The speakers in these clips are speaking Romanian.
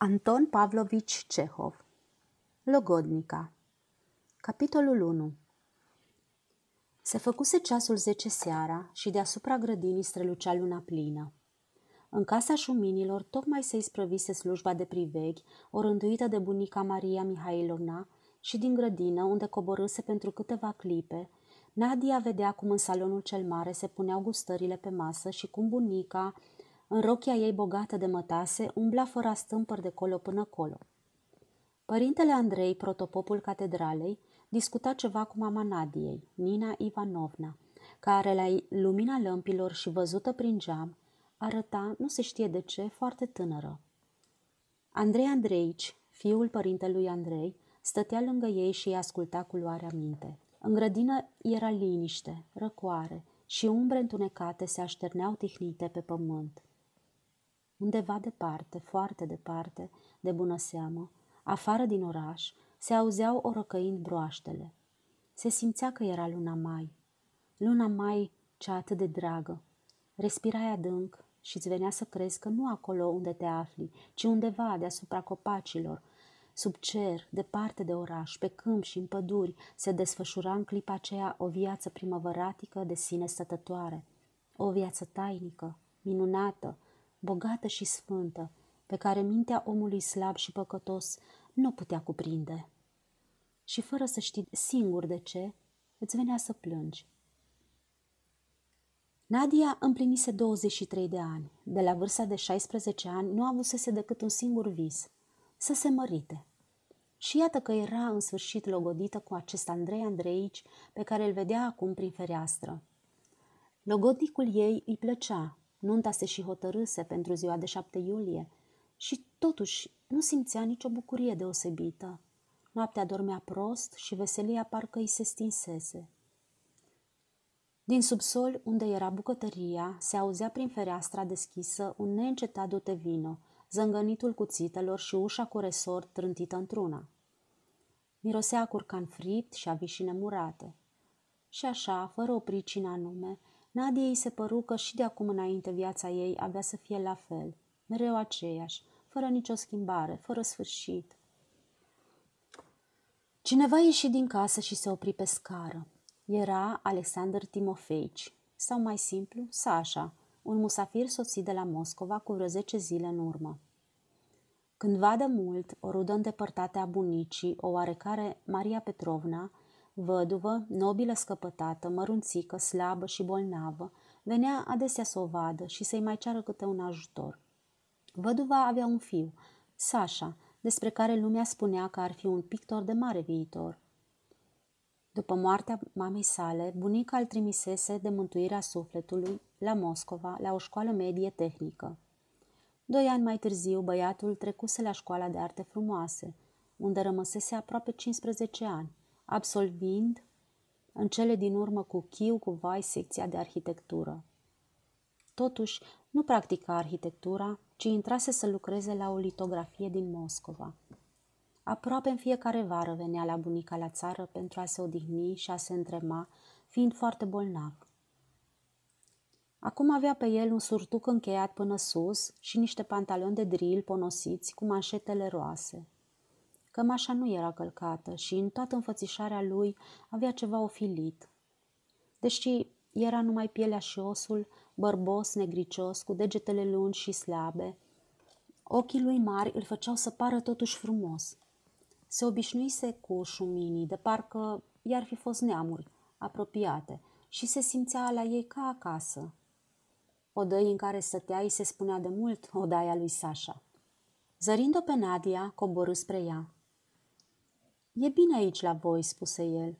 Anton Pavlovici Cehov. Logodnica. Capitolul 1 Se făcuse ceasul zece seara și deasupra grădinii strălucea luna plină. În casa șuminilor tocmai se isprăvise slujba de priveghi, orânduită de bunica Maria Mihailovna, și din grădină, unde coborâse pentru câteva clipe, Nadia vedea cum în salonul cel mare se puneau gustările pe masă și cum bunica, în rochia ei bogată de mătase, umbla fără stâmpări de colo până colo. Părintele Andrei, protopopul catedralei, discuta ceva cu mama Nadiei, Nina Ivanovna, care la lumina lămpilor și văzută prin geam, arăta, nu se știe de ce, foarte tânără. Andrei Andreici, fiul părintelui Andrei, stătea lângă ei și îi asculta cu luarea minte. În grădină era liniște, răcoare și umbre întunecate se așterneau tihnite pe pământ. Undeva departe, foarte departe, de bună seamă, afară din oraș, se auzeau orăcăind broaștele. Se simțea că era luna mai. Luna mai cea atât de dragă. Respirai adânc și îți venea să crezi că nu acolo unde te afli, ci undeva deasupra copacilor, sub cer, departe de oraș, pe câmp și în păduri, se desfășura în clipa aceea o viață primăvăratică de sine stătătoare, o viață tainică, minunată, bogată și sfântă, pe care mintea omului slab și păcătos nu putea cuprinde. Și fără să știi singur de ce, îți venea să plângi. Nadia împlinise 23 de ani. De la vârsta de 16 ani nu avusese decât un singur vis, să se mărite. Și iată că era în sfârșit logodită cu acest Andrei Andreici pe care îl vedea acum prin fereastră. Logodnicul ei îi plăcea, Nunta se și hotărâse pentru ziua de 7 iulie și totuși nu simțea nicio bucurie deosebită. Noaptea dormea prost și veselia parcă îi se stinsese. Din subsol, unde era bucătăria, se auzea prin fereastra deschisă un neîncetat dute vino, zângănitul cuțitelor și ușa cu resort trântită într-una. Mirosea curcan fript și avișine murate. Și așa, fără o pricină anume, Nadia îi se păru că și de acum înainte viața ei avea să fie la fel, mereu aceeași, fără nicio schimbare, fără sfârșit. Cineva ieși din casă și se opri pe scară. Era Alexander Timofeici, sau mai simplu, Sasha, un musafir soțit de la Moscova cu vreo zece zile în urmă. Cândva de mult, o rudă îndepărtată a bunicii, o oarecare Maria Petrovna, Văduvă, nobilă scăpătată, mărunțică, slabă și bolnavă, venea adesea să o vadă și să-i mai ceară câte un ajutor. Văduva avea un fiu, Sasha, despre care lumea spunea că ar fi un pictor de mare viitor. După moartea mamei sale, bunica îl trimisese de mântuirea sufletului la Moscova, la o școală medie tehnică. Doi ani mai târziu, băiatul trecuse la școala de arte frumoase, unde rămăsese aproape 15 ani absolvind în cele din urmă cu chiu cu vai secția de arhitectură. Totuși, nu practica arhitectura, ci intrase să lucreze la o litografie din Moscova. Aproape în fiecare vară venea la bunica la țară pentru a se odihni și a se întrema, fiind foarte bolnav. Acum avea pe el un surtuc încheiat până sus și niște pantaloni de drill ponosiți cu manșetele roase – Cămașa nu era călcată și în toată înfățișarea lui avea ceva ofilit. Deși era numai pielea și osul, bărbos, negricios, cu degetele lungi și slabe, ochii lui mari îl făceau să pară totuși frumos. Se obișnuise cu șuminii, de parcă i-ar fi fost neamuri apropiate și se simțea la ei ca acasă. Odăi în care stătea îi se spunea de mult odaia lui Sasha. Zărind-o pe Nadia, coborâ spre ea. E bine aici la voi, spuse el.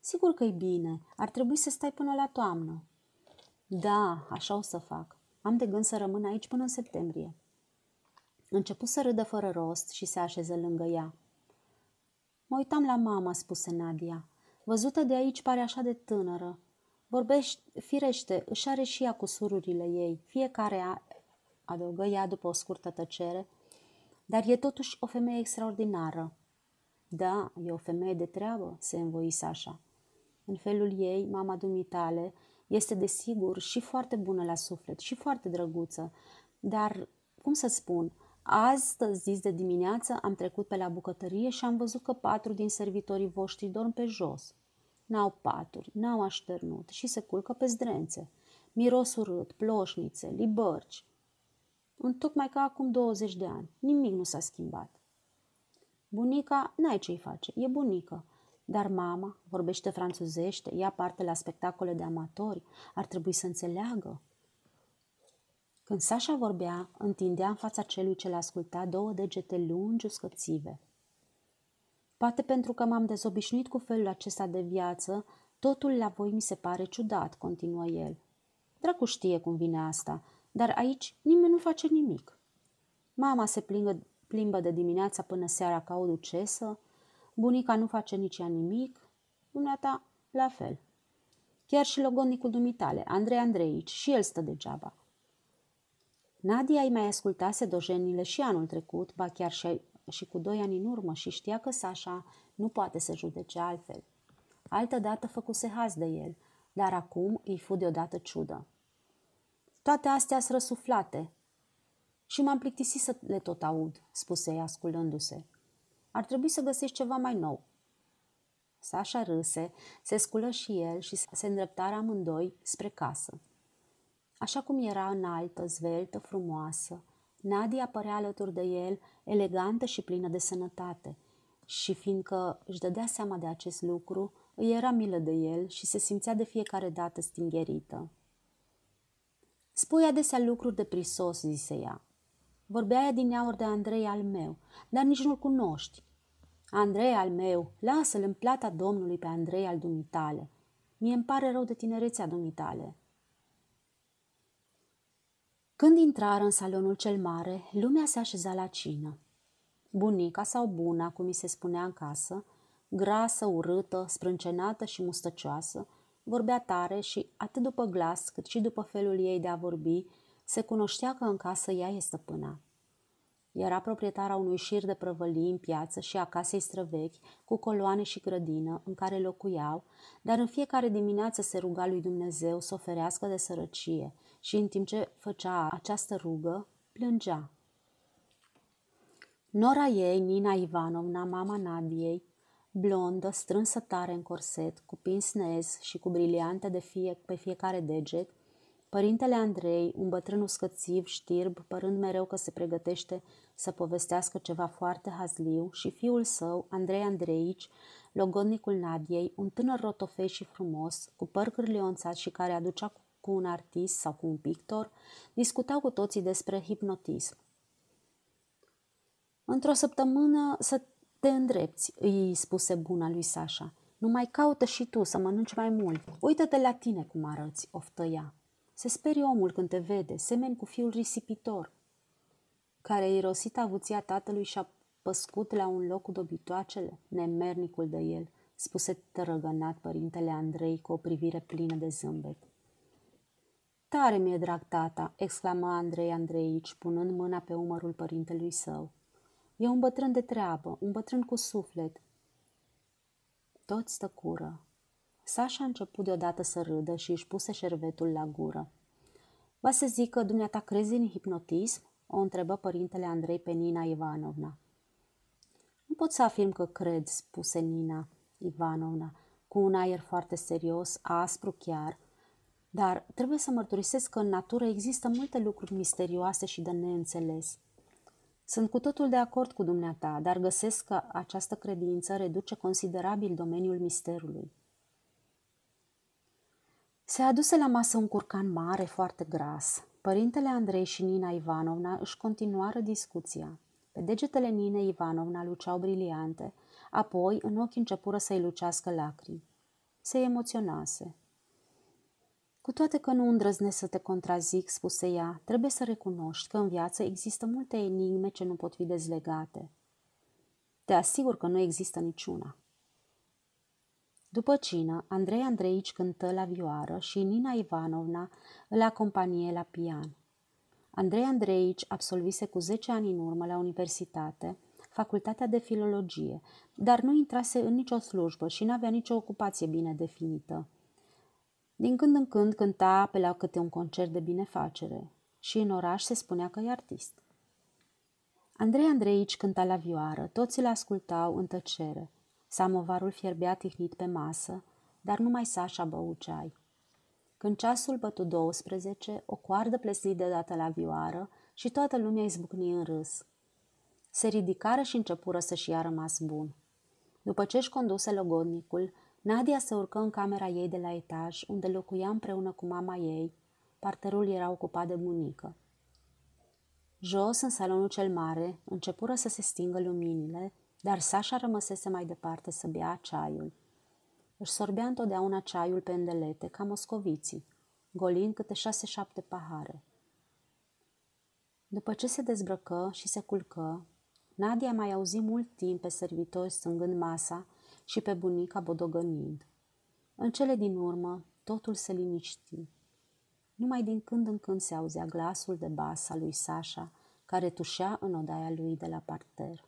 Sigur că e bine. Ar trebui să stai până la toamnă. Da, așa o să fac. Am de gând să rămân aici până în septembrie. Începu să râdă fără rost și se așeză lângă ea. Mă uitam la mama, spuse Nadia. Văzută de aici pare așa de tânără. Vorbește, firește, își are și ea cu sururile ei. Fiecare a, adăugă ea după o scurtă tăcere, dar e totuși o femeie extraordinară. Da, e o femeie de treabă, se învoi Sasha. În felul ei, mama dumitale este desigur și foarte bună la suflet și foarte drăguță, dar, cum să spun, Astăzi, zis de dimineață, am trecut pe la bucătărie și am văzut că patru din servitorii voștri dorm pe jos. N-au paturi, n-au așternut și se culcă pe zdrențe. Miros urât, ploșnițe, libărci. tocmai ca acum 20 de ani. Nimic nu s-a schimbat. Bunica, n-ai ce-i face, e bunică. Dar mama vorbește franțuzește, ia parte la spectacole de amatori, ar trebui să înțeleagă. Când Sasha vorbea, întindea în fața celui ce l-asculta două degete lungi uscățive. Poate pentru că m-am dezobișnuit cu felul acesta de viață, totul la voi mi se pare ciudat, continuă el. Dracu știe cum vine asta, dar aici nimeni nu face nimic. Mama se plimbă, plimbă de dimineața până seara ca o ducesă, bunica nu face nici ea nimic, dumneata la fel. Chiar și logodnicul dumitale, Andrei Andreici, și el stă degeaba. Nadia îi mai ascultase dojenile și anul trecut, ba chiar și, și cu doi ani în urmă și știa că Sasha nu poate să judece altfel. Altădată făcuse haz de el, dar acum îi fu deodată ciudă. Toate astea sunt răsuflate și m-am plictisit să le tot aud, spuse ea ascultându-se. Ar trebui să găsești ceva mai nou. Sasha râse, se sculă și el și se îndreptară amândoi spre casă. Așa cum era înaltă, zveltă, frumoasă, Nadia părea alături de el, elegantă și plină de sănătate. Și fiindcă își dădea seama de acest lucru, îi era milă de el și se simțea de fiecare dată stingherită. Spui adesea lucruri de prisos, zise ea. Vorbea ea din aur de Andrei al meu, dar nici nu-l cunoști. Andrei al meu, lasă-l în plata Domnului pe Andrei al dumitale. Mie îmi pare rău de tinerețea dumitale. Când intrară în salonul cel mare, lumea se așeza la cină. Bunica sau buna, cum mi se spunea în casă, grasă, urâtă, sprâncenată și mustăcioasă, vorbea tare și, atât după glas cât și după felul ei de a vorbi, se cunoștea că în casă ea e stăpâna. Era proprietara unui șir de prăvălii în piață și a casei străvechi, cu coloane și grădină, în care locuiau, dar în fiecare dimineață se ruga lui Dumnezeu să oferească de sărăcie și în timp ce făcea această rugă, plângea. Nora ei, Nina Ivanovna, mama Nadiei, blondă, strânsă tare în corset, cu pins nez și cu briliante de fie, pe fiecare deget, Părintele Andrei, un bătrân uscățiv, știrb, părând mereu că se pregătește să povestească ceva foarte hazliu, și fiul său, Andrei Andreici, logodnicul Nadiei, un tânăr rotofei și frumos, cu păr cârlionțat și care aducea cu un artist sau cu un pictor, discutau cu toții despre hipnotism. Într-o săptămână să te îndrepți, îi spuse buna lui Sasha. Nu mai caută și tu să mănânci mai mult. Uită-te la tine cum arăți, oftă ea. Se sperie omul când te vede, semeni cu fiul risipitor, care a irosit avuția tatălui și a păscut la un loc cu dobitoacele, nemernicul de el, spuse tărăgănat părintele Andrei cu o privire plină de zâmbet. Tare mi-e drag tata, exclamă Andrei Andreici, punând mâna pe umărul părintelui său. E un bătrân de treabă, un bătrân cu suflet. Toți tăcură. Sasha a început deodată să râdă și își puse șervetul la gură. Va să zic că dumneata crezi în hipnotism? O întrebă părintele Andrei pe Nina Ivanovna. Nu pot să afirm că cred, spuse Nina Ivanovna, cu un aer foarte serios, aspru chiar, dar trebuie să mărturisesc că în natură există multe lucruri misterioase și de neînțeles. Sunt cu totul de acord cu dumneata, dar găsesc că această credință reduce considerabil domeniul misterului. Se aduse la masă un curcan mare, foarte gras. Părintele Andrei și Nina Ivanovna își continuară discuția. Pe degetele Ninei Ivanovna luceau briliante, apoi în ochi începură să-i lucească lacrimi. Se emoționase. Cu toate că nu îndrăznesc să te contrazic, spuse ea, trebuie să recunoști că în viață există multe enigme ce nu pot fi dezlegate. Te asigur că nu există niciuna. După cină, Andrei Andreici cântă la vioară și Nina Ivanovna îl acompanie la pian. Andrei Andreici absolvise cu 10 ani în urmă la universitate facultatea de filologie, dar nu intrase în nicio slujbă și n-avea nicio ocupație bine definită. Din când în când cânta pe la câte un concert de binefacere și în oraș se spunea că e artist. Andrei Andreici cânta la vioară, toți îl ascultau în tăcere. Samovarul fierbea tihlit pe masă, dar numai Sașa bău ceai. Când ceasul bătu 12, o coardă plesni deodată la vioară și toată lumea izbucni în râs. Se ridicară și începură să-și ia rămas bun. După ce își conduse logodnicul, Nadia se urcă în camera ei de la etaj, unde locuia împreună cu mama ei. Parterul era ocupat de bunică. Jos, în salonul cel mare, începură să se stingă luminile, dar Sasha rămăsese mai departe să bea ceaiul. Își sorbea întotdeauna ceaiul pe îndelete, ca moscoviții, golind câte șase-șapte pahare. După ce se dezbrăcă și se culcă, Nadia mai auzi mult timp pe servitori stângând masa și pe bunica bodogănind. În cele din urmă, totul se liniști. Numai din când în când se auzea glasul de bas al lui Sasha, care tușea în odaia lui de la parter.